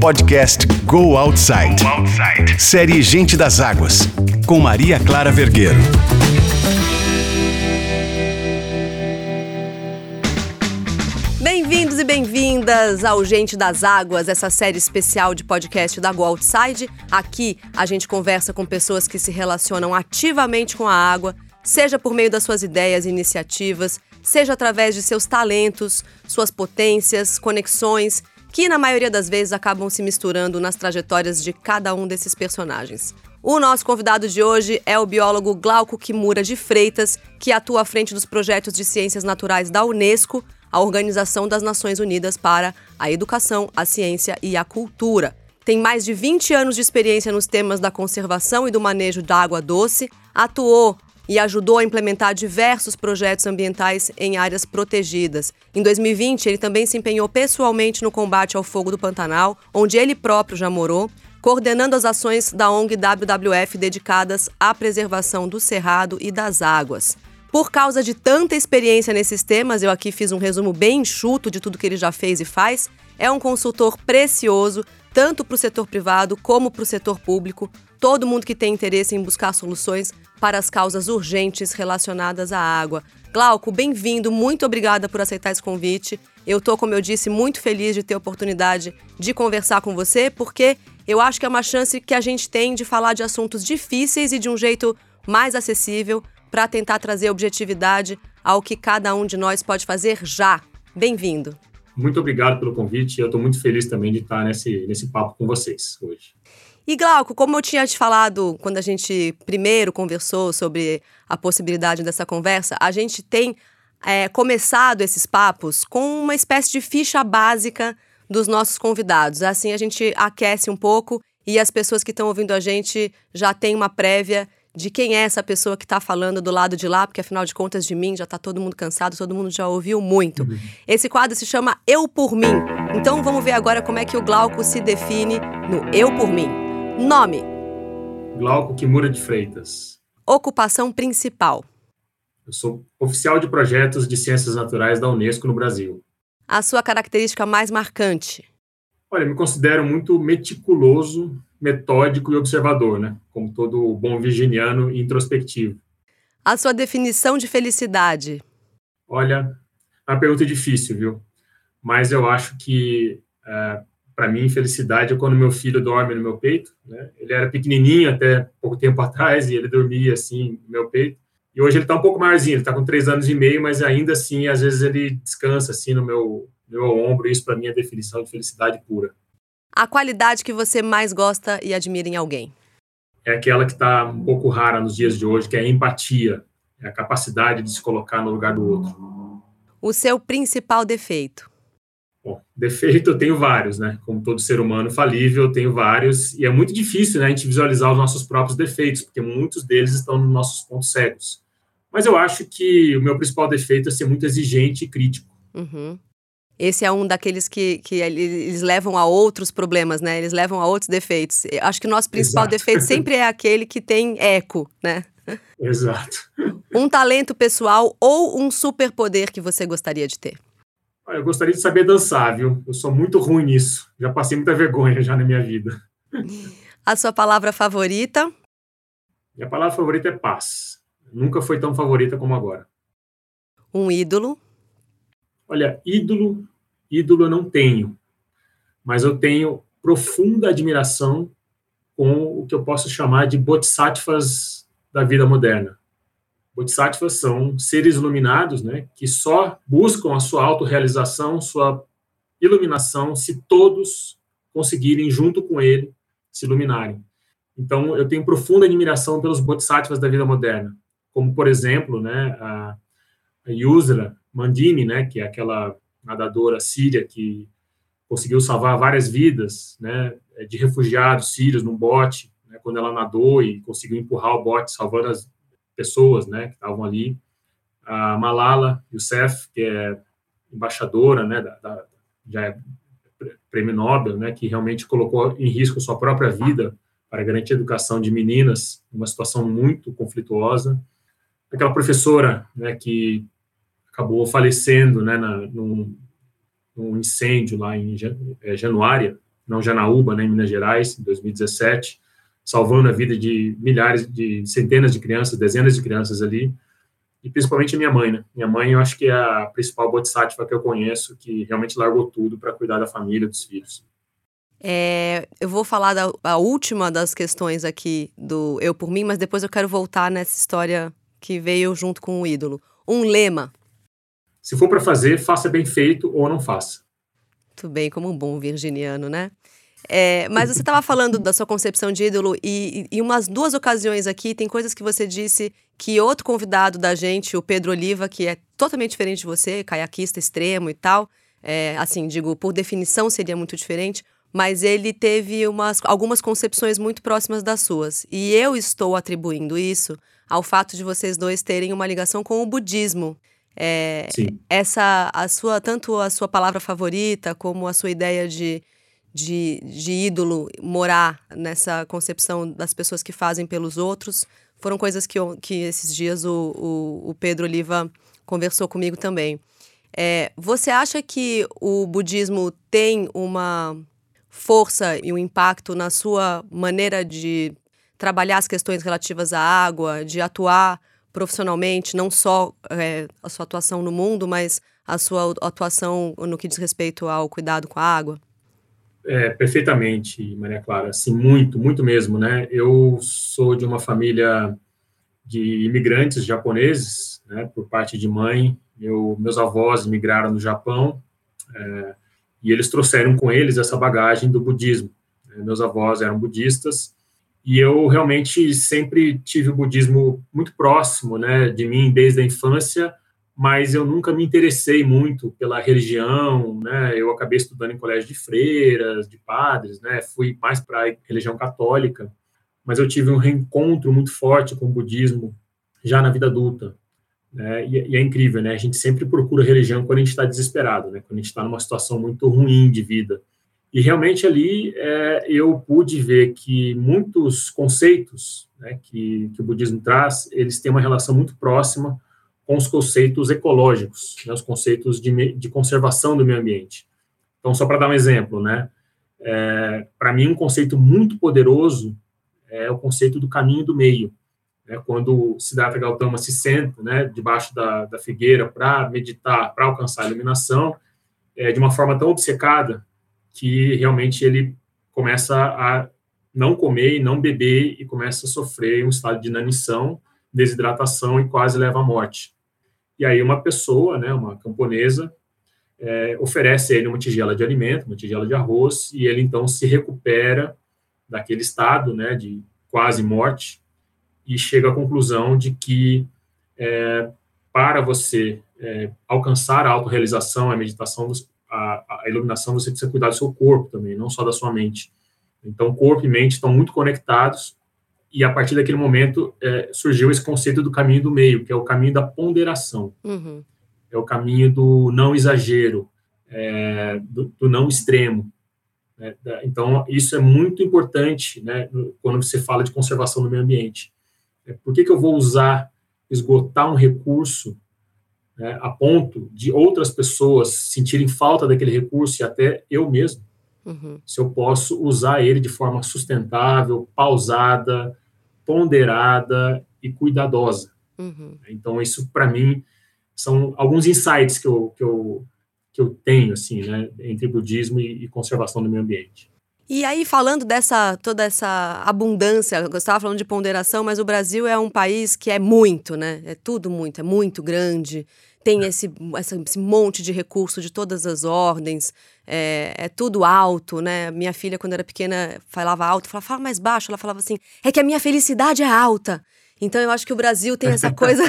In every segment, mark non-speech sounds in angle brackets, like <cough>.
podcast Go Outside. Go Outside. Série Gente das Águas, com Maria Clara Vergueiro. Bem-vindos e bem-vindas ao Gente das Águas, essa série especial de podcast da Go Outside. Aqui a gente conversa com pessoas que se relacionam ativamente com a água, seja por meio das suas ideias e iniciativas, seja através de seus talentos, suas potências, conexões, que na maioria das vezes acabam se misturando nas trajetórias de cada um desses personagens. O nosso convidado de hoje é o biólogo Glauco Kimura de Freitas, que atua à frente dos projetos de ciências naturais da Unesco, a Organização das Nações Unidas para a Educação, a Ciência e a Cultura. Tem mais de 20 anos de experiência nos temas da conservação e do manejo da água doce, atuou e ajudou a implementar diversos projetos ambientais em áreas protegidas. Em 2020, ele também se empenhou pessoalmente no combate ao fogo do Pantanal, onde ele próprio já morou, coordenando as ações da ONG WWF dedicadas à preservação do cerrado e das águas. Por causa de tanta experiência nesses temas, eu aqui fiz um resumo bem enxuto de tudo que ele já fez e faz. É um consultor precioso, tanto para o setor privado como para o setor público. Todo mundo que tem interesse em buscar soluções para as causas urgentes relacionadas à água. Glauco, bem-vindo, muito obrigada por aceitar esse convite. Eu estou, como eu disse, muito feliz de ter a oportunidade de conversar com você, porque eu acho que é uma chance que a gente tem de falar de assuntos difíceis e de um jeito mais acessível para tentar trazer objetividade ao que cada um de nós pode fazer já. Bem-vindo. Muito obrigado pelo convite. Eu estou muito feliz também de estar nesse, nesse papo com vocês hoje. E Glauco, como eu tinha te falado quando a gente primeiro conversou sobre a possibilidade dessa conversa, a gente tem é, começado esses papos com uma espécie de ficha básica dos nossos convidados. Assim a gente aquece um pouco e as pessoas que estão ouvindo a gente já têm uma prévia de quem é essa pessoa que está falando do lado de lá, porque afinal de contas de mim já está todo mundo cansado, todo mundo já ouviu muito. Uhum. Esse quadro se chama Eu por Mim. Então vamos ver agora como é que o Glauco se define no Eu por Mim. Nome: Glauco Kimura de Freitas. Ocupação principal: Eu sou oficial de projetos de ciências naturais da Unesco no Brasil. A sua característica mais marcante? Olha, me considero muito meticuloso, metódico e observador, né? Como todo bom virginiano e introspectivo. A sua definição de felicidade? Olha, é uma pergunta difícil, viu? Mas eu acho que é, para mim, felicidade é quando meu filho dorme no meu peito. Né? Ele era pequenininho até pouco tempo atrás e ele dormia assim no meu peito. E hoje ele está um pouco maiorzinho, ele está com três anos e meio, mas ainda assim, às vezes ele descansa assim no meu, no meu ombro. E isso para mim é definição de felicidade pura. A qualidade que você mais gosta e admira em alguém? É aquela que está um pouco rara nos dias de hoje, que é a empatia, é a capacidade de se colocar no lugar do outro. O seu principal defeito? Bom, defeito eu tenho vários, né? Como todo ser humano falível, eu tenho vários, e é muito difícil né, a gente visualizar os nossos próprios defeitos, porque muitos deles estão nos nossos pontos cegos. Mas eu acho que o meu principal defeito é ser muito exigente e crítico. Uhum. Esse é um daqueles que, que eles levam a outros problemas, né? Eles levam a outros defeitos. Eu acho que o nosso principal Exato. defeito sempre é aquele que tem eco, né? Exato. Um talento pessoal ou um superpoder que você gostaria de ter? Eu gostaria de saber dançar, viu? Eu sou muito ruim nisso. Já passei muita vergonha já na minha vida. A sua palavra favorita? Minha palavra favorita é paz. Nunca foi tão favorita como agora. Um ídolo? Olha, ídolo, ídolo eu não tenho. Mas eu tenho profunda admiração com o que eu posso chamar de bodhisattvas da vida moderna. Bodhisattvas são seres iluminados, né, que só buscam a sua autorrealização, sua iluminação, se todos conseguirem, junto com ele, se iluminarem. Então, eu tenho profunda admiração pelos Bodhisattvas da vida moderna, como, por exemplo, né, a, Yusra Mandini, né, que é aquela nadadora síria que conseguiu salvar várias vidas né, de refugiados sírios num bote, né, quando ela nadou e conseguiu empurrar o bote, salvando as pessoas, né, que estavam ali. A Malala Youssef, que é embaixadora, né, da, da, já é prêmio Nobel, né, que realmente colocou em risco sua própria vida para garantir a educação de meninas, numa situação muito conflituosa. Aquela professora, né, que acabou falecendo, né, na, num, num incêndio lá em é, Januária, não Janaúba, né, em Minas Gerais, em 2017, salvando a vida de milhares, de centenas de crianças, dezenas de crianças ali, e principalmente a minha mãe, né? Minha mãe, eu acho que é a principal bodhisattva que eu conheço, que realmente largou tudo para cuidar da família, dos filhos. É, eu vou falar da a última das questões aqui do Eu por Mim, mas depois eu quero voltar nessa história que veio junto com o ídolo. Um lema. Se for para fazer, faça bem feito ou não faça. Muito bem, como um bom virginiano, né? É, mas você estava falando da sua concepção de ídolo e, em umas duas ocasiões aqui tem coisas que você disse que outro convidado da gente, o Pedro Oliva, que é totalmente diferente de você, caiaquista extremo e tal, é, assim, digo, por definição seria muito diferente, mas ele teve umas, algumas concepções muito próximas das suas. E eu estou atribuindo isso ao fato de vocês dois terem uma ligação com o budismo. É, Sim. Essa, a sua, tanto a sua palavra favorita como a sua ideia de de, de ídolo morar nessa concepção das pessoas que fazem pelos outros. Foram coisas que, que esses dias o, o, o, Pedro Oliva conversou comigo também. É, você acha que o budismo tem uma força e um impacto na sua maneira de trabalhar as questões relativas à água, de atuar profissionalmente, não só é, a sua atuação no mundo, mas a sua atuação no que diz respeito ao cuidado com a água? É, perfeitamente, Maria Clara, assim, muito, muito mesmo, né? Eu sou de uma família de imigrantes japoneses, né, por parte de mãe. Eu, meus avós migraram no Japão é, e eles trouxeram com eles essa bagagem do budismo. Né? Meus avós eram budistas e eu realmente sempre tive o budismo muito próximo, né, de mim desde a infância mas eu nunca me interessei muito pela religião, né? Eu acabei estudando em colégio de freiras, de padres, né? Fui mais para a religião católica, mas eu tive um reencontro muito forte com o budismo já na vida adulta, né? E, e é incrível, né? A gente sempre procura religião quando a gente está desesperado, né? Quando a gente está numa situação muito ruim de vida. E realmente ali é, eu pude ver que muitos conceitos né, que, que o budismo traz, eles têm uma relação muito próxima com os conceitos ecológicos, né, os conceitos de, de conservação do meio ambiente. Então, só para dar um exemplo, né, é, para mim, um conceito muito poderoso é o conceito do caminho do meio. Né, quando Siddhartha Gautama se senta né, debaixo da, da figueira para meditar, para alcançar a iluminação, é, de uma forma tão obcecada que realmente ele começa a não comer e não beber e começa a sofrer um estado de inanição, desidratação e quase leva à morte. E aí uma pessoa, né, uma camponesa, é, oferece a ele uma tigela de alimento, uma tigela de arroz, e ele então se recupera daquele estado, né, de quase morte, e chega à conclusão de que é, para você é, alcançar a autorrealização, a meditação, a, a, iluminação, você precisa cuidar do seu corpo também, não só da sua mente. Então, corpo e mente estão muito conectados, e a partir daquele momento é, surgiu esse conceito do caminho do meio, que é o caminho da ponderação, uhum. é o caminho do não exagero, é, do, do, não extremo. Né? Então, isso é muito importante né, quando você fala de conservação do meio ambiente. É, por que, que eu vou usar, esgotar um recurso né, a ponto de outras pessoas sentirem falta daquele recurso e até eu mesmo? Uhum. Se eu posso usar ele de forma sustentável, pausada, ponderada e cuidadosa. Uhum. Então, isso, para mim, são alguns insights que eu, que eu, que eu tenho, assim, né, entre budismo e, e conservação do meio ambiente. E aí, falando dessa toda essa abundância, eu estava falando de ponderação, mas o Brasil é um país que é muito, né? É tudo muito, é muito grande tem esse, esse monte de recurso de todas as ordens, é, é, tudo alto, né? Minha filha, quando era pequena, falava alto, falava, fala mais baixo. Ela falava assim, é que a minha felicidade é alta. Então eu acho que o Brasil tem essa <laughs> coisa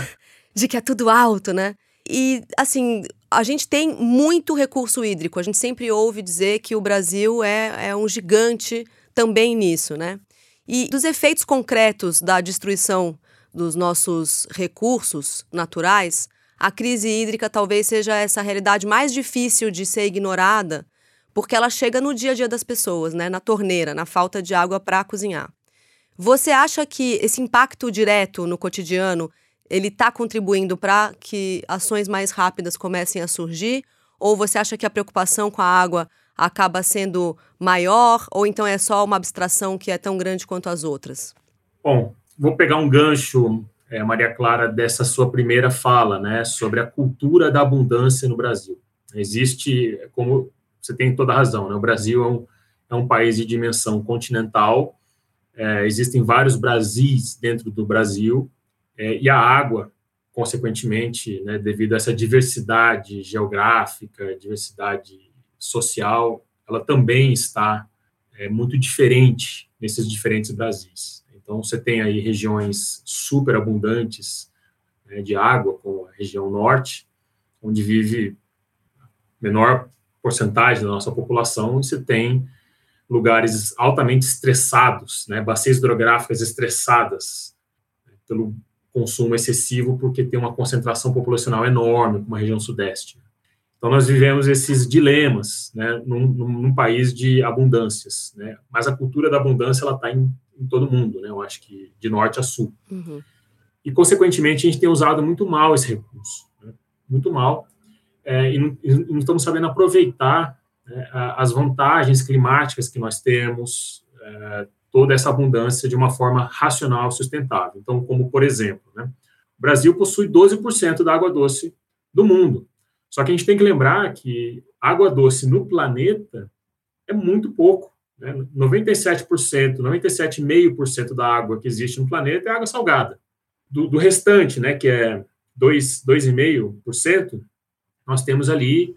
de que é tudo alto, né? E, assim, a gente tem muito recurso hídrico. A gente sempre ouve dizer que o Brasil é, é um gigante também nisso, né? E dos efeitos concretos da destruição dos nossos recursos naturais, a crise hídrica talvez seja essa realidade mais difícil de ser ignorada, porque ela chega no dia a dia das pessoas, né? na torneira, na falta de água para cozinhar. Você acha que esse impacto direto no cotidiano ele está contribuindo para que ações mais rápidas comecem a surgir? Ou você acha que a preocupação com a água acaba sendo maior ou então é só uma abstração que é tão grande quanto as outras? Bom, vou pegar um gancho, é, Maria Clara, dessa sua primeira fala, né, sobre a cultura da abundância no Brasil. Existe, como você tem toda a razão, né, o Brasil é um, é um país de dimensão continental, é, existem vários Brasis dentro do Brasil, é, e a água, consequentemente, né, devido a essa diversidade geográfica, diversidade social, ela também está é, muito diferente nesses diferentes Brasis. Então, você tem aí regiões super abundantes né, de água, como a região norte, onde vive menor porcentagem da nossa população, e você tem lugares altamente estressados, né, bacias hidrográficas estressadas né, pelo consumo excessivo, porque tem uma concentração populacional enorme, como a região sudeste. Então, nós vivemos esses dilemas né, num, num país de abundâncias, né, mas a cultura da abundância está em, em, todo mundo, né, eu acho que de norte a sul. Uhum. E, consequentemente, a gente tem usado muito mal esse recurso, né, muito mal, é, e, não, e, não, estamos sabendo aproveitar né, as vantagens climáticas que nós temos, é, toda essa abundância de uma forma racional e sustentável. Então, como por exemplo, né, o Brasil possui 12% da água doce do mundo. Só que a gente tem que lembrar que água doce no planeta é muito pouco. Né? 97%, 97,5% da água que existe no planeta é água salgada. Do, do restante, né, que é 2,5%, nós temos ali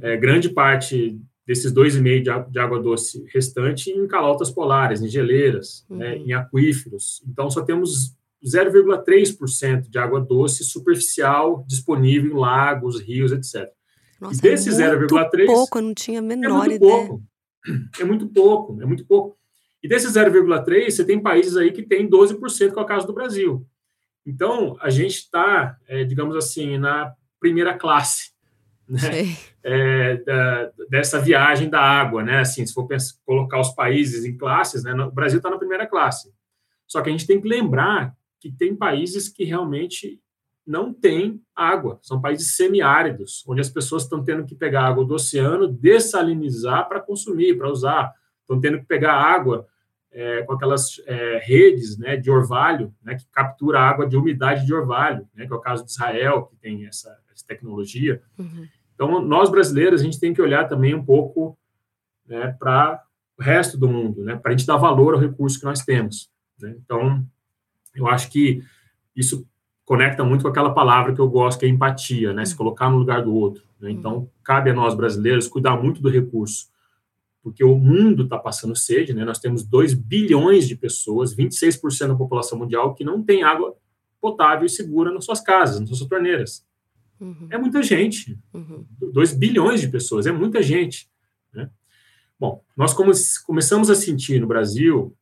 é, grande parte desses 2,5% de, de água doce restante em calotas polares, em geleiras, uhum. né, em aquíferos. Então, só temos 0,3% de água doce superficial disponível em lagos, rios, etc. Nossa, e desse é 0,3 pouco, eu não tinha a menor é ideia. Pouco. É muito pouco, é muito pouco. E desse 0,3, você tem países aí que tem 12%, que é o caso do Brasil. Então, a gente está, é, digamos assim, na primeira classe né? É, da, dessa viagem da água, né? Assim, se for pensar, colocar os países em classes, né? O Brasil está na primeira classe. Só que a gente tem que lembrar que tem países que realmente não têm água, são países semiáridos, onde as pessoas estão tendo que pegar água do oceano, dessalinizar para consumir, para usar, estão tendo que pegar água é, com aquelas é, redes né, de orvalho, né, que captura água de umidade de orvalho, né, que é o caso de Israel, que tem essa, essa tecnologia. Uhum. Então, nós brasileiros, a gente tem que olhar também um pouco né, para o resto do mundo, né, para a gente dar valor ao recurso que nós temos. Né? Então, eu acho que isso conecta muito com aquela palavra que eu gosto, que é empatia, né? Se colocar no lugar do outro. Né? Então, cabe a nós brasileiros cuidar muito do recurso, porque o mundo está passando sede, né? Nós temos 2 bilhões de pessoas, 26% da população mundial, que não tem água potável e segura nas suas casas, nas suas torneiras. Uhum. É muita gente. Uhum. 2 bilhões de pessoas, é muita gente. Né? Bom, nós come começamos a sentir no Brasil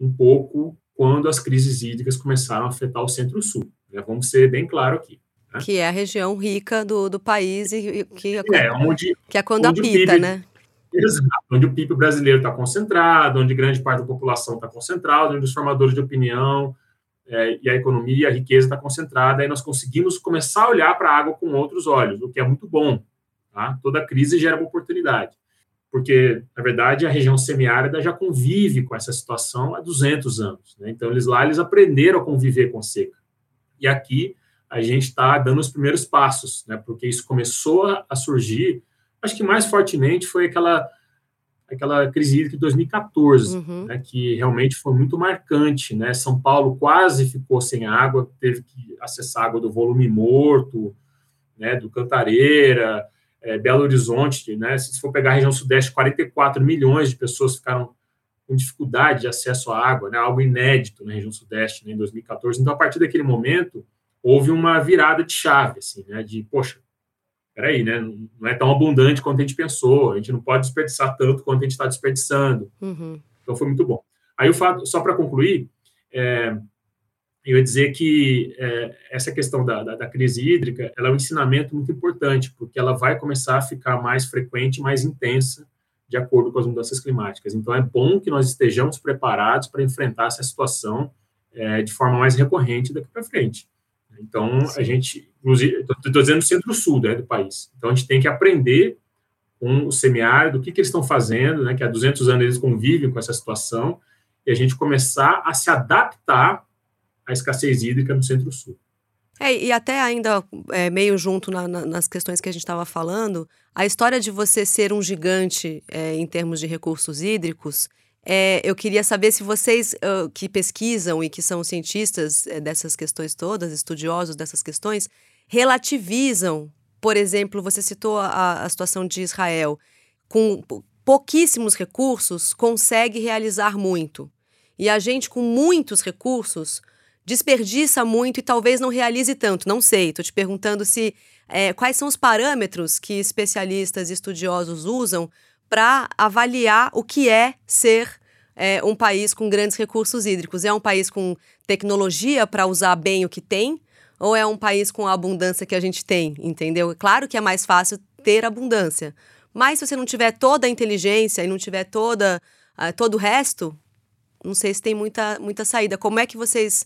um pouco quando as crises hídricas começaram a afetar o centro-sul. Né? Vamos ser bem claro aqui. Né? Que é a região rica do, do país e que é, onde, que é quando onde apita, PIB, né? Exato, onde o PIB brasileiro está concentrado, onde grande parte da população está concentrada, onde os formadores de opinião é, e a economia e a riqueza está concentrada, aí nós conseguimos começar a olhar para a água com outros olhos, o que é muito bom. Tá? Toda crise gera uma oportunidade porque, na verdade, a região semiárida já convive com essa situação há 200 anos. Né? Então, eles lá eles aprenderam a conviver com seca. E aqui a gente está dando os primeiros passos, né? porque isso começou a surgir, acho que mais fortemente foi aquela aquela crise hídrica de 2014, uhum. né, que realmente foi muito marcante, né? São Paulo quase ficou sem água, teve que acessar água do volume morto, né, do Cantareira, é, Belo Horizonte, né, se for pegar a região sudeste, 44 milhões de pessoas ficaram com dificuldade de acesso à água, né, algo inédito na região sudeste né, em 2014. Então, a partir daquele momento, houve uma virada de chave, assim, né, de, poxa, peraí, né, não é tão abundante quanto a gente pensou, a gente não pode desperdiçar tanto quanto a gente está desperdiçando. Uhum. Então, foi muito bom. Aí, o fato, só para concluir, é, eu ia dizer que é, essa questão da, da, da, crise hídrica ela é um ensinamento muito importante, porque ela vai começar a ficar mais frequente, mais intensa, de acordo com as mudanças climáticas. Então, é bom que nós estejamos preparados para enfrentar essa situação é, de forma mais recorrente daqui para frente. Então, Sim. a gente, inclusive, estou dizendo centro-sul né, do país. Então, a gente tem que aprender com o semiárido, o que, que eles estão fazendo, né, que há 200 anos eles convivem com essa situação, e a gente começar a se adaptar à escassez hídrica no Centro-Sul. É, e até ainda é, meio junto na, na, nas questões que a gente estava falando, a história de você ser um gigante é, em termos de recursos hídricos, é, eu queria saber se vocês uh, que pesquisam e que são cientistas é, dessas questões todas, estudiosos dessas questões, relativizam, por exemplo, você citou a, a situação de Israel, com pouquíssimos recursos consegue realizar muito. E a gente com muitos recursos desperdiça muito e talvez não realize tanto. Não sei, estou te perguntando se é, quais são os parâmetros que especialistas e estudiosos usam para avaliar o que é ser é, um país com grandes recursos hídricos. É um país com tecnologia para usar bem o que tem? Ou é um país com a abundância que a gente tem, entendeu? Claro que é mais fácil ter abundância, mas se você não tiver toda a inteligência e não tiver toda, uh, todo o resto, não sei se tem muita, muita saída. Como é que vocês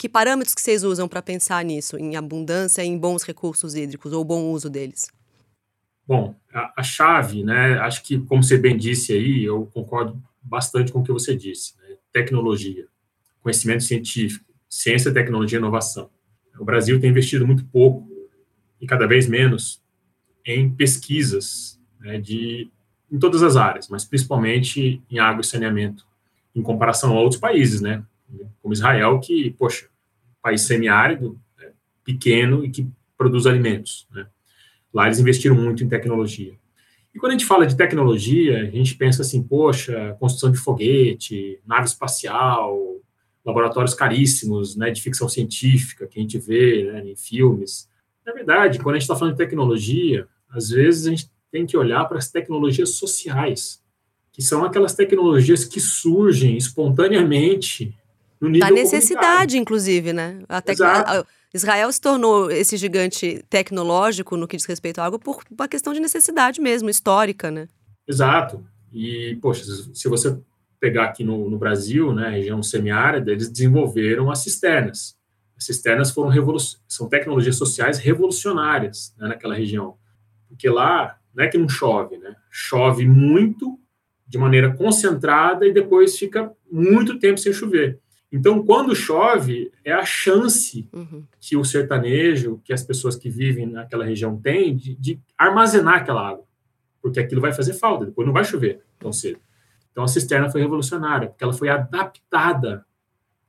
que parâmetros que vocês usam para pensar nisso, em abundância, em bons recursos hídricos ou bom uso deles? Bom, a, a chave, né? Acho que, como você bem disse aí, eu concordo bastante com o que você disse. Né? Tecnologia, conhecimento científico, ciência, tecnologia e inovação. O Brasil tem investido muito pouco e cada vez menos em pesquisas né, de, em todas as áreas, mas principalmente em água e saneamento, em comparação a outros países, né? Como Israel, que, poxa, país semiárido, né, pequeno e que produz alimentos. Né? Lá eles investiram muito em tecnologia. E quando a gente fala de tecnologia, a gente pensa assim, poxa, construção de foguete, nave espacial, laboratórios caríssimos, né, de ficção científica que a gente vê né, em filmes. Na verdade, quando a gente está falando de tecnologia, às vezes a gente tem que olhar para as tecnologias sociais, que são aquelas tecnologias que surgem espontaneamente Da necessidade, inclusive, né? Até. Israel se tornou esse gigante tecnológico no que diz respeito à água por uma questão de necessidade mesmo, histórica, né? Exato. E, poxa, se você pegar aqui no, no Brasil, né, região semiárida, eles desenvolveram as cisternas. As cisternas foram são tecnologias sociais revolucionárias né, naquela região. Porque lá não é que não chove, né? Chove muito, de maneira concentrada, e depois fica muito tempo sem chover. Então, quando chove, é a chance uhum. que o sertanejo, que as pessoas que vivem naquela região têm de, de, armazenar aquela água, porque aquilo vai fazer falta, depois não vai chover tão cedo. Então, a cisterna foi revolucionária, porque ela foi adaptada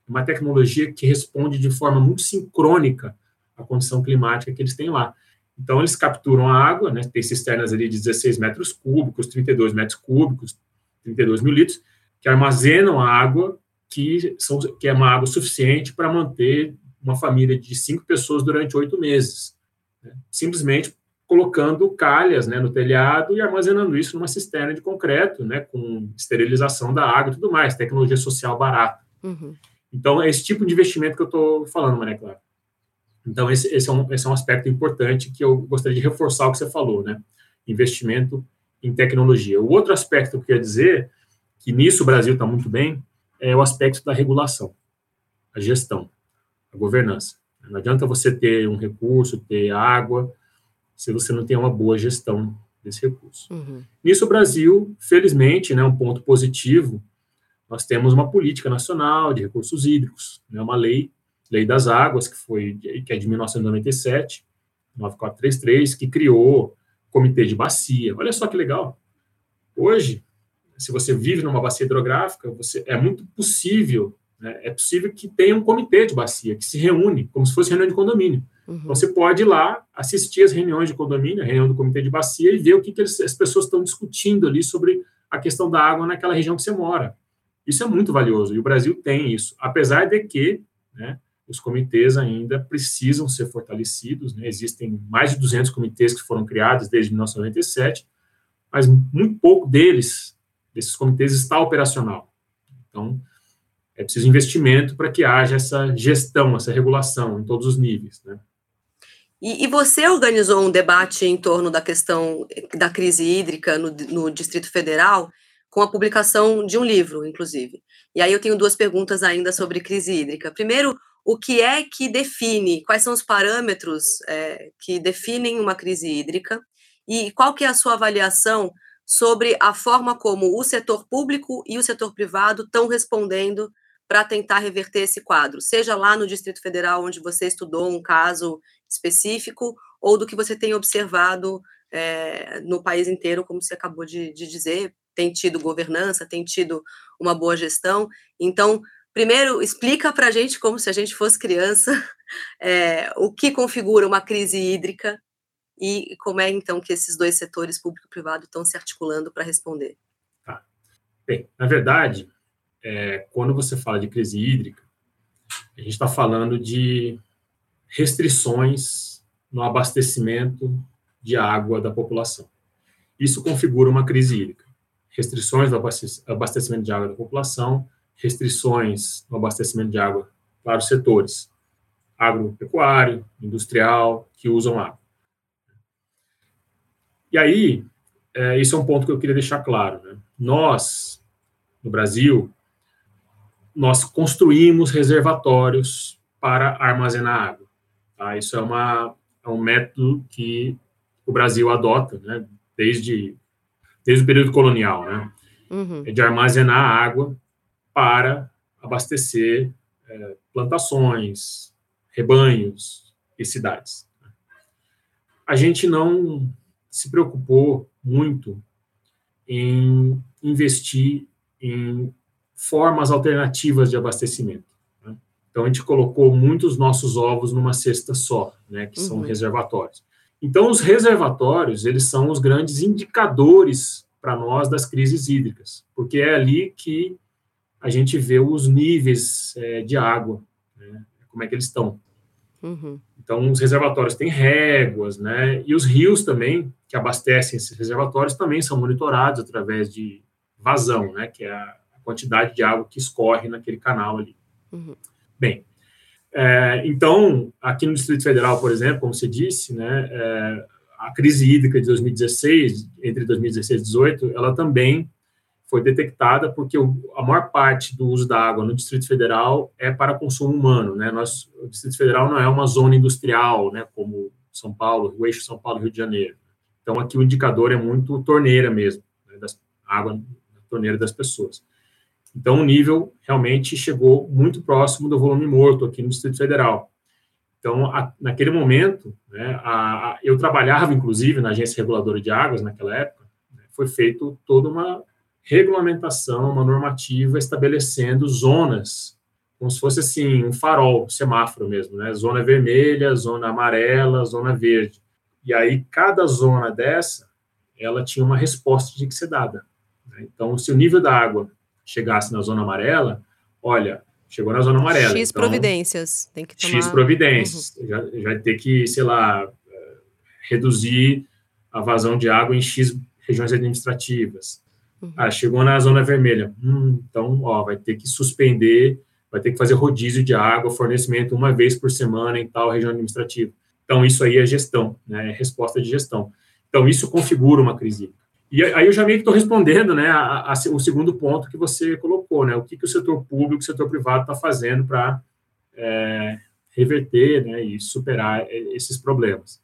uma tecnologia que responde de forma muito sincrônica à condição climática que eles têm lá. Então, eles capturam a água, né, tem cisternas ali de 16 metros cúbicos, 32 metros cúbicos, 32 mil litros, que armazenam a água que, são, que é uma água suficiente para manter uma família de cinco pessoas durante oito meses. Né? Simplesmente colocando calhas né, no telhado e armazenando isso numa cisterna de concreto, né, com esterilização da água e tudo mais, tecnologia social barata. Uhum. Então, é esse tipo de investimento que eu estou falando, Maria Clara. Então, esse, esse, é um, esse é um aspecto importante que eu gostaria de reforçar o que você falou, né? Investimento em tecnologia. O outro aspecto que eu queria dizer, que nisso o Brasil está muito bem, é o aspecto da regulação, a gestão, a governança. Não adianta você ter um recurso, ter água, se você não tem uma boa gestão desse recurso. Uhum. Nisso, o Brasil, felizmente, né, um ponto positivo, nós temos uma política nacional de recursos hídricos, né, uma lei, lei das águas, que foi que é de 1997, 9433, que criou comitê de bacia. Olha só que legal. Hoje, se você vive numa bacia hidrográfica, você, é muito possível, né, é possível que tenha um comitê de bacia que se reúne, como se fosse reunião de condomínio. Uhum. Então, você pode ir lá assistir as reuniões de condomínio, a reunião do comitê de bacia, e ver o que, que eles, as pessoas estão discutindo ali sobre a questão da água naquela região que você mora. Isso é muito valioso, e o Brasil tem isso, apesar de que né, os comitês ainda precisam ser fortalecidos, né, existem mais de 200 comitês que foram criados desde 1997, mas muito pouco deles desses comitês está operacional. Então, é preciso investimento para que haja essa gestão, essa regulação em todos os níveis, né? E, e, você organizou um debate em torno da questão da crise hídrica no, no, Distrito Federal, com a publicação de um livro, inclusive. E aí eu tenho duas perguntas ainda sobre crise hídrica. Primeiro, o que é que define, quais são os parâmetros é, que definem uma crise hídrica? E qual que é a sua avaliação sobre a forma como o setor público e o setor privado estão respondendo para tentar reverter esse quadro, seja lá no Distrito Federal, onde você estudou um caso específico, ou do que você tem observado é, no país inteiro, como você acabou de, de dizer, tem tido governança, tem tido uma boa gestão. Então, primeiro, explica para a gente, como se a gente fosse criança, é, <laughs> o que configura uma crise hídrica e como é, então, que esses dois setores, público e privado, estão se articulando para responder. Tá. Bem, na verdade, é, quando você fala de crise hídrica, a gente está falando de restrições no abastecimento de água da população. Isso configura uma crise hídrica. Restrições no abastecimento de água da população, restrições no abastecimento de água para os setores agropecuário, industrial, que usam água. E aí, é, isso é um ponto que eu queria deixar claro. Né? Nós, no Brasil, nós construímos reservatórios para armazenar água. Tá? Isso é, uma, é um método que o Brasil adota, né? desde, desde o período colonial, né? Uhum. É de armazenar água para abastecer é, plantações, rebanhos e cidades. A gente não se preocupou muito em investir em formas alternativas de abastecimento. Né? Então, a gente colocou muitos nossos ovos numa cesta só, né, que são uhum. reservatórios. Então, os reservatórios, eles são os grandes indicadores para nós das crises hídricas, porque é ali que a gente vê os níveis é, de água, né, como é que eles estão. Uhum. Então, os reservatórios têm réguas, né, e os rios também, que abastecem esses reservatórios, também são monitorados através de vazão, né, que é a quantidade de água que escorre naquele canal ali. Uhum. Bem, é, então, aqui no Distrito Federal, por exemplo, como você disse, né, é, a crise hídrica de 2016, entre 2016 e 2018, ela também foi detectada porque o, a maior parte do uso da água no Distrito Federal é para consumo humano, né? Nós, o Distrito Federal não é uma zona industrial, né? Como São Paulo, o eixo São Paulo Rio de Janeiro. Então aqui o indicador é muito torneira mesmo, né? das, água na torneira das pessoas. Então, o nível realmente chegou muito próximo do volume morto aqui no Distrito Federal. Então, a, naquele momento, né, a, a, eu trabalhava, inclusive, na Agência Reguladora de Águas, naquela época, né, foi feito toda uma regulamentação, uma normativa estabelecendo zonas, como se fosse assim, um farol, um semáforo mesmo, né? Zona vermelha, zona amarela, zona verde. E aí, cada zona dessa, ela tinha uma resposta que tinha que ser dada. Né? Então, se o nível da água chegasse na zona amarela, olha, chegou na zona amarela. X então, providências. Tem que tomar... X providências. Uhum. Já, já ter que, sei lá, eh, reduzir a vazão de água em X regiões administrativas. Uhum. Ah, chegou na zona vermelha. Hum, então, ó, vai ter que suspender, vai ter que fazer rodízio de água, fornecimento uma vez por semana em tal região administrativa. Então, isso aí é gestão, né? É resposta de gestão. Então, isso configura uma crise. E aí eu já meio que estou respondendo, né, a, a, o segundo ponto que você colocou, né, o que, que o setor público, o setor privado está fazendo para é, reverter, né, e superar esses problemas.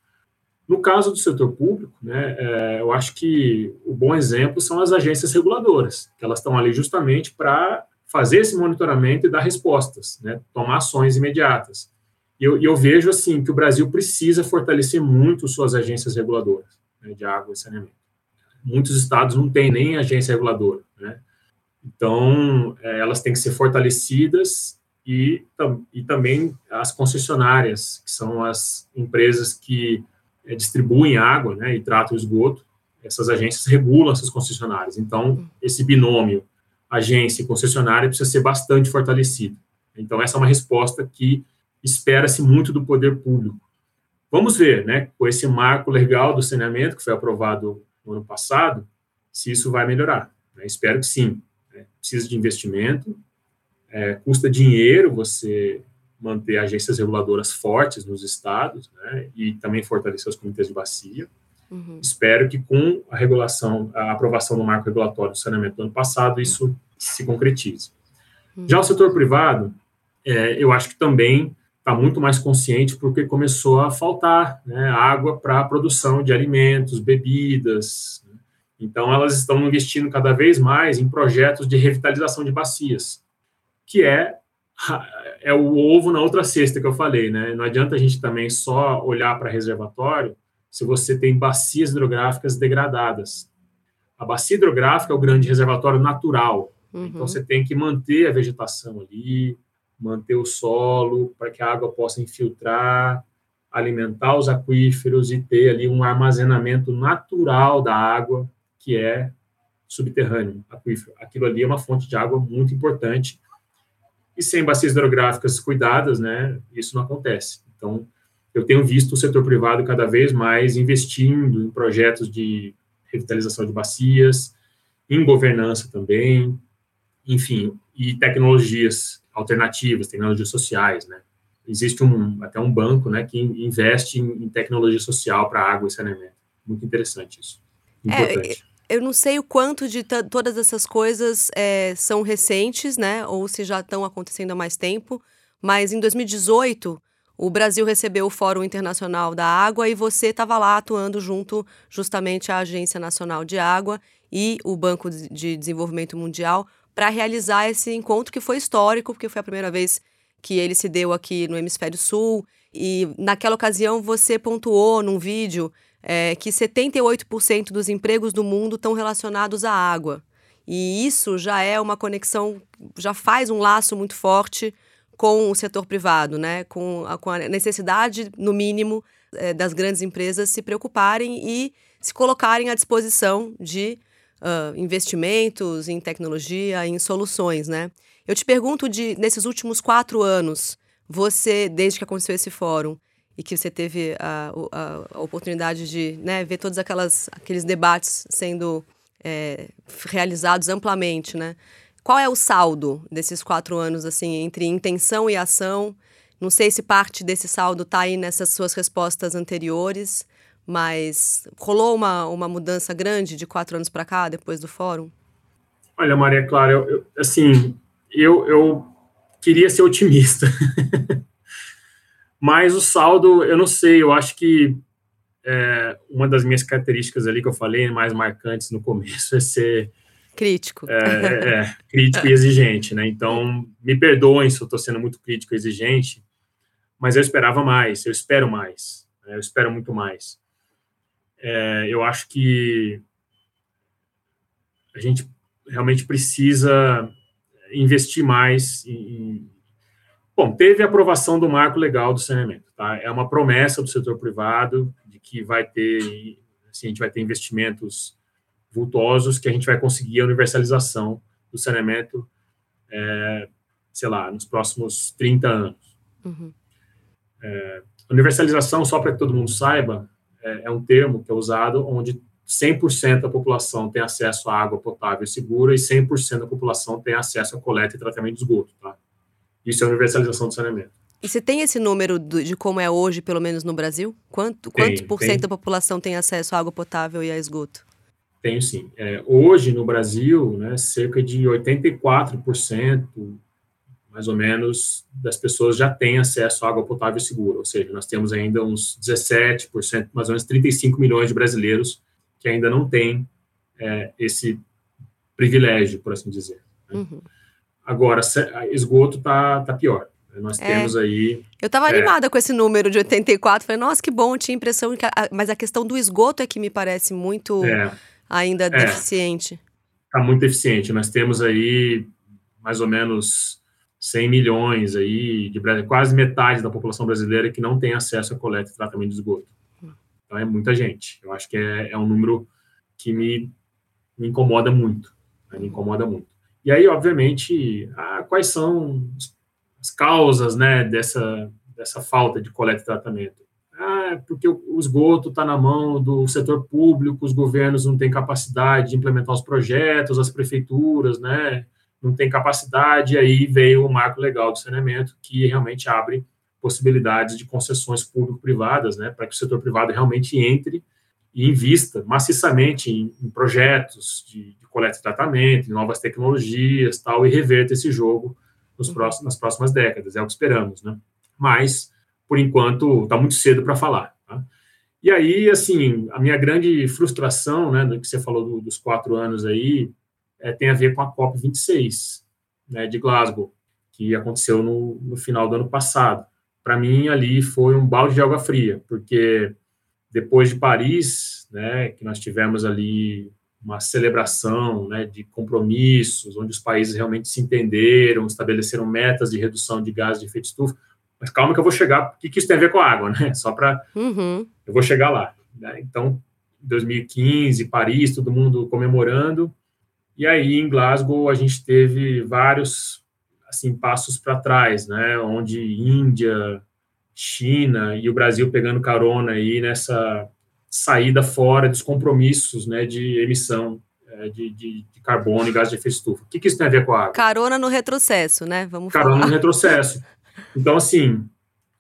No caso do setor público, né, é, eu acho que o bom exemplo são as agências reguladoras, que elas estão ali justamente para fazer esse monitoramento e dar respostas, né, tomar ações imediatas. E eu, eu, vejo assim que o Brasil precisa fortalecer muito suas agências reguladoras né, de água e saneamento muitos estados não têm nem agência reguladora, né? Então, é, elas têm que ser fortalecidas e, e também as concessionárias, que são as empresas que é, distribuem água né, e tratam o esgoto, essas agências regulam essas concessionárias. Então, esse binômio agência e concessionária precisa ser bastante fortalecido. Então, essa é uma resposta que espera-se muito do poder público. Vamos ver, né, com esse marco legal do saneamento que foi aprovado no ano passado, se isso vai melhorar. Né? Espero que sim. Né? Precisa de investimento, é, custa dinheiro você manter agências reguladoras fortes nos estados, né? e também fortalecer os comitês de bacia. Uhum. Espero que com a regulação, a aprovação do marco regulatório do saneamento do ano passado, isso se concretize. Uhum. Já o setor privado, é, eu acho que também está muito mais consciente porque começou a faltar né, água para a produção de alimentos, bebidas. Né? Então, elas estão investindo cada vez mais em projetos de revitalização de bacias, que é, é o ovo na outra cesta que eu falei. Né? Não adianta a gente também só olhar para reservatório se você tem bacias hidrográficas degradadas. A bacia hidrográfica é o grande reservatório natural. Uhum. Então, você tem que manter a vegetação ali, manter o solo para que a água possa infiltrar, alimentar os aquíferos e ter ali um armazenamento natural da água que é subterrâneo, aquífero. Aquilo ali é uma fonte de água muito importante e sem bacias hidrográficas cuidadas, né, isso não acontece. Então, eu tenho visto o setor privado cada vez mais investindo em projetos de revitalização de bacias, em governança também, enfim, e tecnologias alternativas, tecnologias sociais, né? Existe um, até um banco, né, que investe em, em tecnologia social para água e saneamento. Muito interessante isso. É, Importante. É, eu não sei o quanto de todas essas coisas é, são recentes, né, ou se já estão acontecendo há mais tempo, mas em 2018 o Brasil recebeu o Fórum Internacional da Água e você estava lá atuando junto justamente à Agência Nacional de Água e o Banco de Desenvolvimento Mundial para realizar esse encontro que foi histórico, porque foi a primeira vez que ele se deu aqui no Hemisfério Sul. E naquela ocasião você pontuou num vídeo é, que 78% dos empregos do mundo estão relacionados à água. E isso já é uma conexão, já faz um laço muito forte com o setor privado, né? com, a, com a necessidade, no mínimo, é, das grandes empresas se preocuparem e se colocarem à disposição de uh, investimentos em tecnologia, em soluções, né? Eu te pergunto de nesses últimos quatro anos, você, desde que aconteceu esse fórum e que você teve a, a, a oportunidade de né, ver todos aquelas, aqueles debates sendo é, realizados amplamente, né? Qual é o saldo desses quatro anos, assim, entre intenção e ação? Não sei se parte desse saldo está aí nessas suas respostas anteriores, mas rolou uma, uma mudança grande de quatro anos para cá, depois do fórum? Olha, Maria Clara, eu, eu, assim, eu, eu queria ser otimista. <laughs> mas o saldo, eu não sei, eu acho que é, uma das minhas características ali que eu falei, mais marcantes no começo, <laughs> é ser crítico. É, é, é crítico e exigente, né? Então, me perdoem se eu estou sendo muito crítico e exigente, mas eu esperava mais, eu espero mais, né? eu espero muito mais. É, eu acho que a gente realmente precisa investir mais em, Bom, teve a aprovação do marco legal do saneamento, tá? É uma promessa do setor privado de que vai ter, assim, a gente vai ter investimentos vultosos que a gente vai conseguir a universalização do saneamento, é, sei lá, nos próximos 30 anos. Uhum. É, universalização, só para que todo mundo saiba, é, é um termo que é usado onde 100% da população tem acesso à água potável e segura e 100% da população tem acesso à coleta e tratamento de esgoto, tá? Isso é a universalização do saneamento. E você tem esse número de como é hoje, pelo menos no Brasil? Quanto, tem, quanto por cento da população tem acesso à água potável e a esgoto? Tenho sim. É, hoje, no Brasil, né, cerca de 84% mais ou menos, das pessoas já têm acesso à água potável segura, ou seja, nós temos ainda uns 17%, mais ou menos 35 milhões de brasileiros que ainda não têm é, esse privilégio, por assim dizer. Né? Uhum. Agora, esgoto está tá pior. Nós é. temos aí. Eu estava é, animada com esse número de 84. Falei, nossa, que bom, tinha a impressão que. A, mas a questão do esgoto é que me parece muito é. ainda é. deficiente. Está muito deficiente. Nós temos aí mais ou menos 100 milhões aí, de quase metade da população brasileira que não tem acesso a coleta e tratamento de esgoto. Então é muita gente. Eu acho que é, é um número que me, me incomoda muito. Né? Me incomoda muito. E aí, obviamente, ah, quais são as causas né, dessa, dessa falta de coleta e tratamento? Ah, porque o esgoto está na mão do setor público, os governos não têm capacidade de implementar os projetos, as prefeituras, né? Não tem capacidade, aí veio o marco legal do saneamento, que realmente abre possibilidades de concessões público-privadas, né, para que o setor privado realmente entre e invista maciçamente em, em projetos de, de, coleta e tratamento, em novas tecnologias, tal, e reverta esse jogo nos próximos, nas próximas décadas, é o que esperamos, né. mas, por enquanto, está muito cedo para falar. Tá? E aí, assim, a minha grande frustração, né, do que você falou do, dos quatro anos aí, é, tem a ver com a COP26, né, de Glasgow, que aconteceu no, no final do ano passado. Para mim, ali foi um balde de água fria, porque depois de Paris, né, que nós tivemos ali uma celebração né, de compromissos, onde os países realmente se entenderam, estabeleceram metas de redução de gases de efeito estufa. Mas calma que eu vou chegar, o que, que isso tem a ver com a água, né? Só para... Uhum. Eu vou chegar lá. Né? Então, 2015, Paris, todo mundo comemorando, e aí em Glasgow a gente teve vários assim passos para trás, né? Onde Índia, China e o Brasil pegando carona aí nessa saída fora dos compromissos né, de emissão é, de, de, de, carbono e gás de efeito estufa. O que, que, isso tem a ver com a água? Carona no retrocesso, né? Vamos Carona falar. no retrocesso. Então, assim,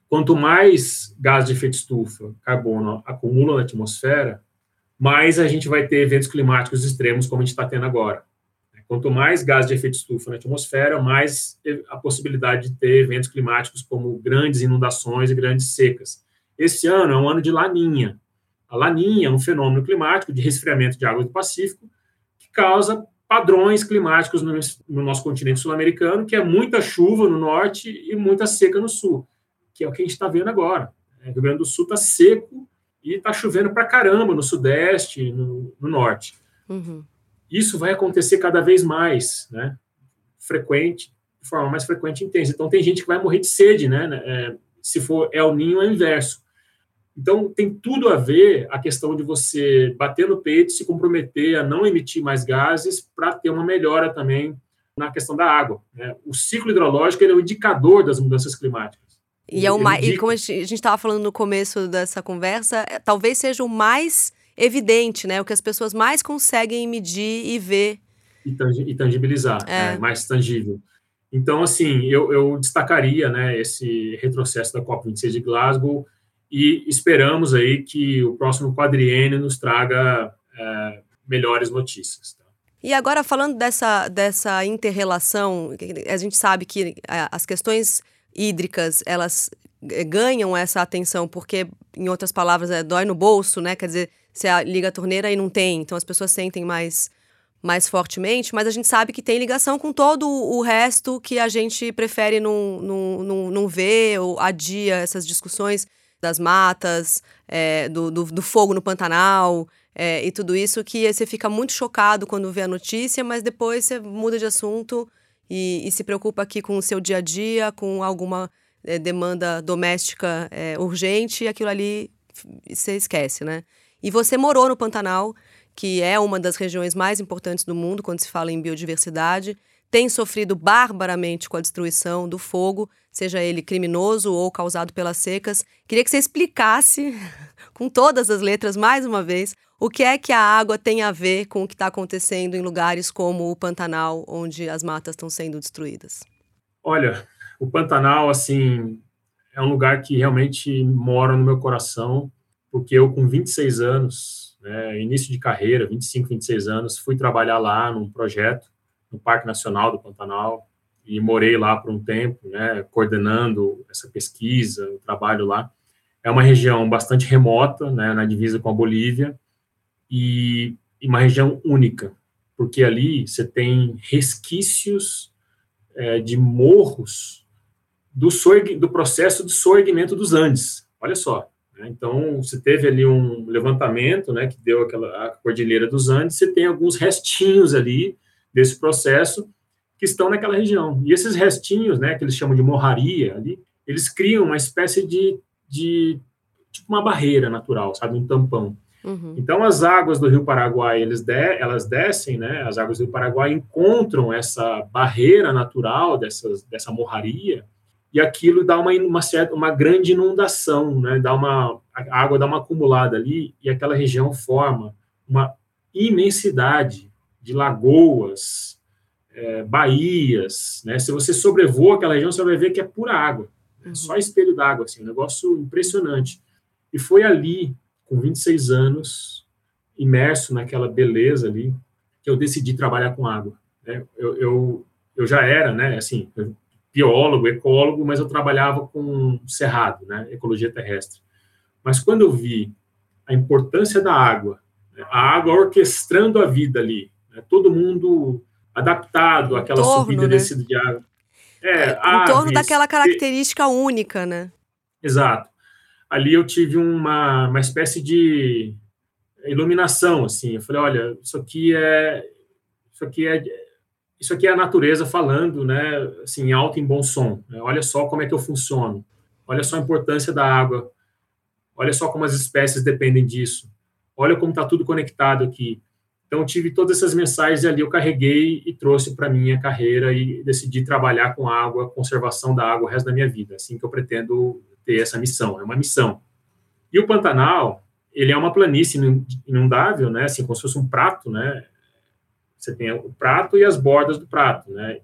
quanto mais gás de efeito estufa, carbono, acumula na atmosfera, mais a gente vai ter eventos climáticos extremos como a gente está tendo agora. Quanto mais gás de efeito estufa na atmosfera, mais a possibilidade de ter eventos climáticos como grandes inundações e grandes secas. Esse ano é um ano de laninha. A laninha é um fenômeno climático de resfriamento de água do Pacífico que causa padrões climáticos no, no nosso continente sul-americano, que é muita chuva no norte e muita seca no sul, que é o que a gente está vendo agora. O Rio Grande do Sul está seco e está chovendo para caramba no sudeste, no, no norte. Uhum. Isso vai acontecer cada vez mais, né? Frequente, de forma mais frequente e intensa. Então, tem gente que vai morrer de sede, né? É, se for El Ninho, é o inverso. Então, tem tudo a ver a questão de você bater no peito, se comprometer a não emitir mais gases para ter uma melhora também na questão da água. Né? O ciclo hidrológico é o indicador das mudanças climáticas. E, é o mais, e como a gente estava falando no começo dessa conversa, é, talvez seja o mais evidente, né? O que as pessoas mais conseguem medir e ver. E, tangibilizar, é. é mais tangível. Então, assim, eu, eu destacaria né, esse retrocesso da COP26 de Glasgow, e esperamos aí que o próximo quadriênio nos traga é, melhores notícias. Tá? E agora falando dessa, dessa interrelação, a gente sabe que é, as questões hídricas elas é, ganham essa atenção porque, em outras palavras, é, dói no bolso, né? Quer dizer, você liga a torneira e não tem, então as pessoas sentem mais mais fortemente, mas a gente sabe que tem ligação com todo o resto que a gente prefere não, não, não, não ver ou adia essas discussões das matas, é, do, do, do, fogo no Pantanal é, e tudo isso, que você fica muito chocado quando vê a notícia, mas depois você muda de assunto e, e se preocupa aqui com o seu dia a dia, com alguma é, demanda doméstica é, urgente, e aquilo ali você esquece, né? E você morou no Pantanal, que é uma das regiões mais importantes do mundo quando se fala em biodiversidade tem sofrido barbaramente com a destruição do fogo, seja ele criminoso ou causado pelas secas. Queria que você explicasse, <laughs> com todas as letras, mais uma vez, o que é que a água tem a ver com o que está acontecendo em lugares como o Pantanal, onde as matas estão sendo destruídas. Olha, o Pantanal, assim, é um lugar que realmente mora no meu coração, porque eu, com 26 anos, né, início de carreira, 25, 26 anos, fui trabalhar lá num projeto no Parque Nacional do Pantanal e morei lá por um tempo, né, coordenando essa pesquisa, o trabalho lá. É uma região bastante remota, né, na divisa com a Bolívia, e, uma região única, porque ali você tem resquícios é, de morros do, do processo de sorgimento dos Andes. Olha só. Né, então, você teve ali um levantamento, né, que deu aquela a cordilheira dos Andes, você tem alguns restinhos ali desse processo que estão naquela região. E esses restinhos, né, que eles chamam de morraria ali, eles criam uma espécie de, de tipo uma barreira natural, sabe, um tampão. Uhum. Então, as águas do Rio Paraguai, eles de, elas descem, né, as águas do Rio Paraguai encontram essa barreira natural dessas, dessa morraria, e aquilo dá uma, uma, certa, uma grande inundação, né, dá uma, a água dá uma acumulada ali, e aquela região forma uma imensidade de lagoas, é, baías, né? Se você sobrevoa aquela região, você vai ver que é pura água, né? uhum. só espelho d'água, assim, um negócio impressionante. E foi ali, com 26 anos, imerso naquela beleza ali, que eu decidi trabalhar com água. Né? Eu, eu, eu já era, né, assim, biólogo, ecólogo, mas eu trabalhava com cerrado, né, ecologia terrestre. Mas quando eu vi a importância da água, né, a água orquestrando a vida ali, né, todo mundo adaptado àquela torno, subida e né? descida de água. É, em torno daquela característica única, né? Exato. Ali eu tive uma, uma espécie de iluminação, assim. Eu falei, olha, isso aqui é isso aqui é isso aqui é a natureza falando, né, assim, alto em bom som. Né? Olha só como é que eu funciono. Olha só a importância da água. Olha só como as espécies dependem disso. Olha como está tudo conectado aqui. Então, tive todas essas mensagens ali, eu carreguei e trouxe para minha carreira e decidi trabalhar com água, conservação da água o resto da minha vida. Assim que eu pretendo ter essa missão. É uma missão. E o Pantanal, ele é uma planície inundável, né? Assim, como se fosse um prato, né? Você tem o prato e as bordas do prato, né?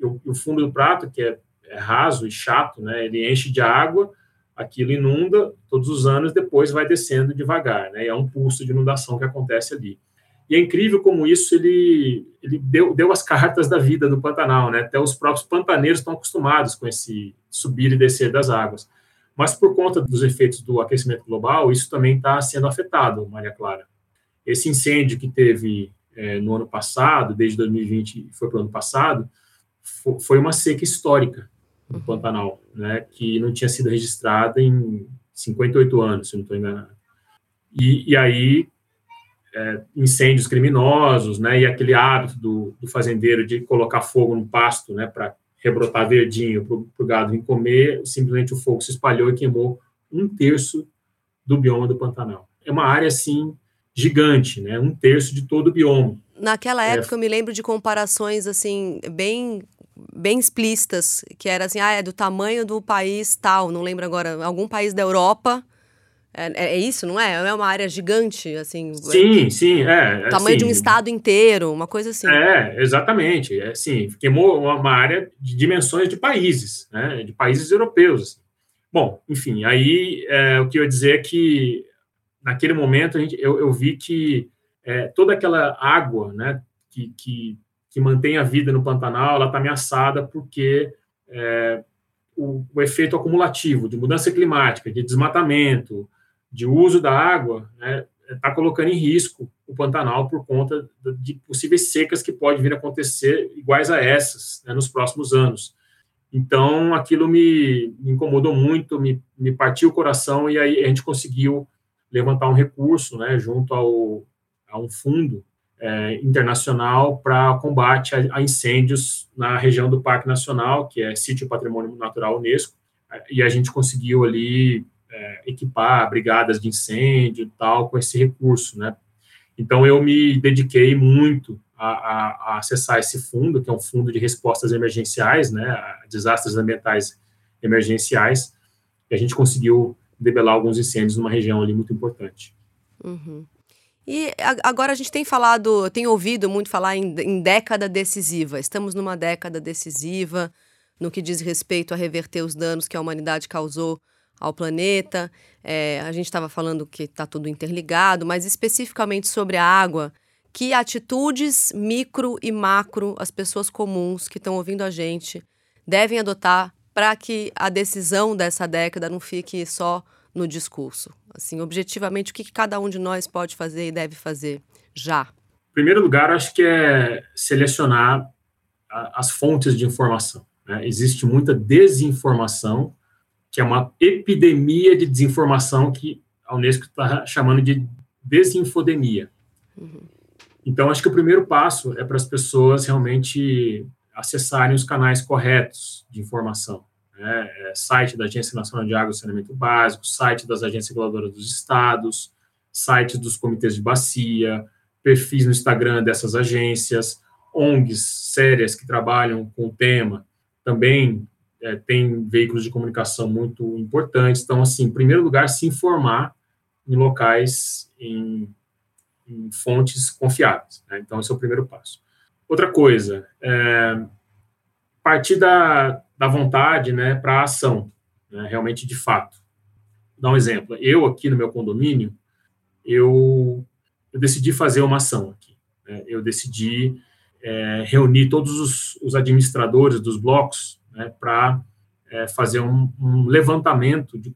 E o, fundo do prato, que é, é, raso e chato, né? Ele enche de água, aquilo inunda todos os anos, depois vai descendo devagar, né? É um pulso de inundação que acontece ali. E é incrível como isso ele, ele deu, deu as cartas da vida do Pantanal, né? Até os próprios pantaneiros estão acostumados com esse subir e descer das águas. Mas por conta dos efeitos do aquecimento global, isso também está sendo afetado, Maria Clara. Esse incêndio que teve é, no ano passado, desde 2020 foi para o ano passado, foi uma seca histórica no uhum. Pantanal, né, que não tinha sido registrada em 58 anos, se não estou enganado. E, e aí, é, incêndios criminosos, né, e aquele hábito do, do, fazendeiro de colocar fogo no pasto, né, para rebrotar verdinho para o gado vir comer, simplesmente o fogo se espalhou e queimou um terço do bioma do Pantanal. É uma área, assim, gigante, né? Um terço de todo o bioma. Naquela é. época é. eu me lembro de comparações assim bem bem explícitas, que era assim, ah, é do tamanho do país tal, não lembro agora, algum país da Europa. É, é, é isso, não é? É uma área gigante, assim. Sim, sim, é. é tamanho de um estado inteiro, uma coisa assim. É, exatamente. É assim, queimou uma área de dimensões de países, né? De países europeus. Assim. Bom, enfim, aí é, o que eu ia dizer é que naquele momento, a gente, eu, eu vi que é, toda aquela água né, que, que, que, mantém a vida no Pantanal, ela está ameaçada porque é, o, o, efeito acumulativo de mudança climática, de desmatamento, de uso da água, está né, tá colocando em risco o Pantanal por conta de possíveis secas que podem vir a acontecer iguais a essas né, nos próximos anos. Então, aquilo me, incomodou muito, me, me partiu o coração, e aí a gente conseguiu levantar um recurso né, junto ao, a um fundo é, internacional para combate a, a, incêndios na região do Parque Nacional, que é Sítio Patrimônio Natural Unesco, e a gente conseguiu ali é, equipar brigadas de incêndio e tal com esse recurso, né? Então, eu me dediquei muito a, a, a, acessar esse fundo, que é um fundo de respostas emergenciais, né, desastres ambientais emergenciais, e a gente conseguiu debelar alguns incêndios numa região ali muito importante. Uhum. E agora a gente tem falado, tem ouvido muito falar em, em, década decisiva. Estamos numa década decisiva no que diz respeito a reverter os danos que a humanidade causou ao planeta. É, a gente estava falando que está tudo interligado, mas especificamente sobre a água, que atitudes micro e macro as pessoas comuns que estão ouvindo a gente devem adotar para que a decisão dessa década não fique só no discurso? Assim, objetivamente, o que cada um de nós pode fazer e deve fazer já? Em primeiro lugar, acho que é selecionar as fontes de informação. Né? Existe muita desinformação, que é uma epidemia de desinformação que a Unesco está chamando de desinfodemia. Uhum. Então, acho que o primeiro passo é para as pessoas realmente acessarem os canais corretos de informação. Né? É, site da Agência Nacional de Água e Saneamento Básico, site das agências reguladoras dos estados, sites dos comitês de bacia, perfis no Instagram dessas agências, ONGs sérias que trabalham com o tema, também é, tem veículos de comunicação muito importantes. Então, assim, em primeiro lugar, se informar em locais, em, em fontes confiáveis. Né? Então, esse é o primeiro passo. Outra coisa, é, partir da, da vontade né, para a ação, né, realmente de fato. Vou dar um exemplo. Eu, aqui no meu condomínio, eu, eu decidi fazer uma ação aqui. Né, eu decidi é, reunir todos os, os, administradores dos blocos né, para é, fazer um, um, levantamento de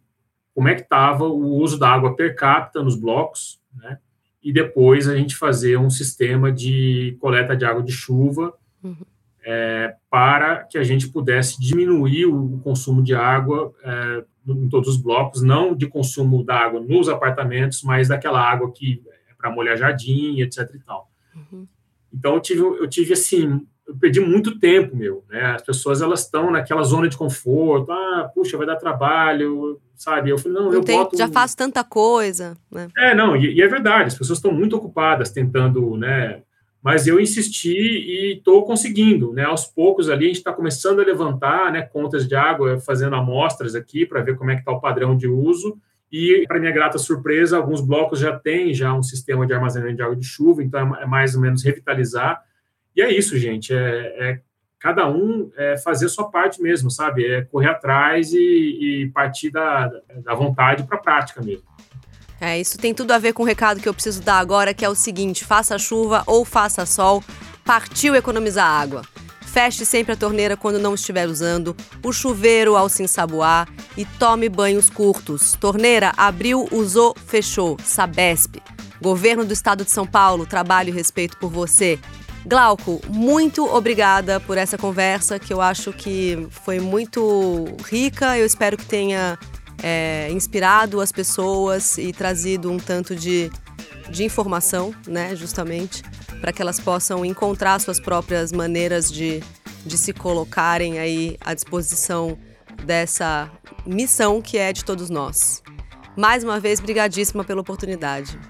como é que estava o uso da água per capita nos blocos, né, e depois a gente fazer um sistema de coleta de água de chuva uhum. é, para que a gente pudesse diminuir o consumo de água é, em todos os blocos, não de consumo da água nos apartamentos, mas daquela água que é para molhar jardim, etc. E tal. Uhum. Então eu tive, eu tive assim, eu perdi muito tempo, meu, né? As pessoas elas estão naquela zona de conforto, ah, puxa, vai dar trabalho, sabe? Eu falei, não, não eu tem, boto... já faço tanta coisa, né? É, não, e, e é verdade, as pessoas estão muito ocupadas tentando, né? Mas eu insisti e estou conseguindo, né? Aos poucos ali a gente está começando a levantar, né? Contas de água, fazendo amostras aqui para ver como é que está o padrão de uso. E, para minha grata surpresa, alguns blocos já têm já um sistema de armazenamento de água de chuva, então é, é mais ou menos revitalizar. E é isso, gente, é, é cada um é fazer sua parte mesmo, sabe? É correr atrás e, e partir da, da vontade para a prática mesmo. É, isso tem tudo a ver com o recado que eu preciso dar agora, que é o seguinte: faça chuva ou faça sol, partiu economizar água. Feche sempre a torneira quando não estiver usando, o chuveiro ao se ensaboar e tome banhos curtos. Torneira abriu, usou, fechou. Sabesp. Governo do Estado de São Paulo, trabalho e respeito por você. Glauco, muito obrigada por essa conversa que eu acho que foi muito rica. Eu espero que tenha é, inspirado as pessoas e trazido um tanto de, de informação, né, justamente, para que elas possam encontrar suas próprias maneiras de, de se colocarem aí à disposição dessa missão que é de todos nós. Mais uma vez, brigadíssima pela oportunidade.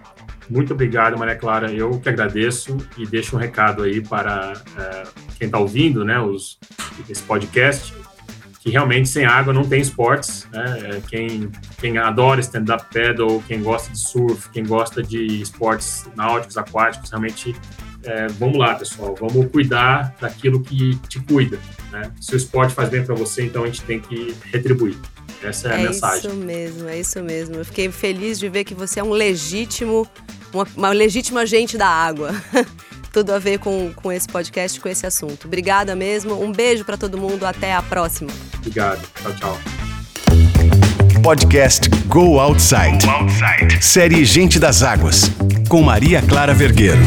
Muito obrigado, Maria Clara. Eu que agradeço e deixo um recado aí para é, quem está ouvindo né, os, esse podcast, que realmente sem água não tem esportes. Né? É, quem, quem adora stand-up paddle, quem gosta de surf, quem gosta de esportes náuticos, aquáticos, realmente é, vamos lá, pessoal, vamos cuidar daquilo que te cuida. Né? Se o esporte faz bem para você, então a gente tem que retribuir. Essa é a é mensagem. É isso mesmo, é isso mesmo. Eu fiquei feliz de ver que você é um legítimo uma, uma legítima agente da água. <laughs> Tudo a ver com, com esse podcast, com esse assunto. Obrigada mesmo. Um beijo para todo mundo. Até a próxima. Obrigado. Tchau, tchau. Podcast Go Outside. Go Outside. Série Gente das Águas. Com Maria Clara Vergueiro.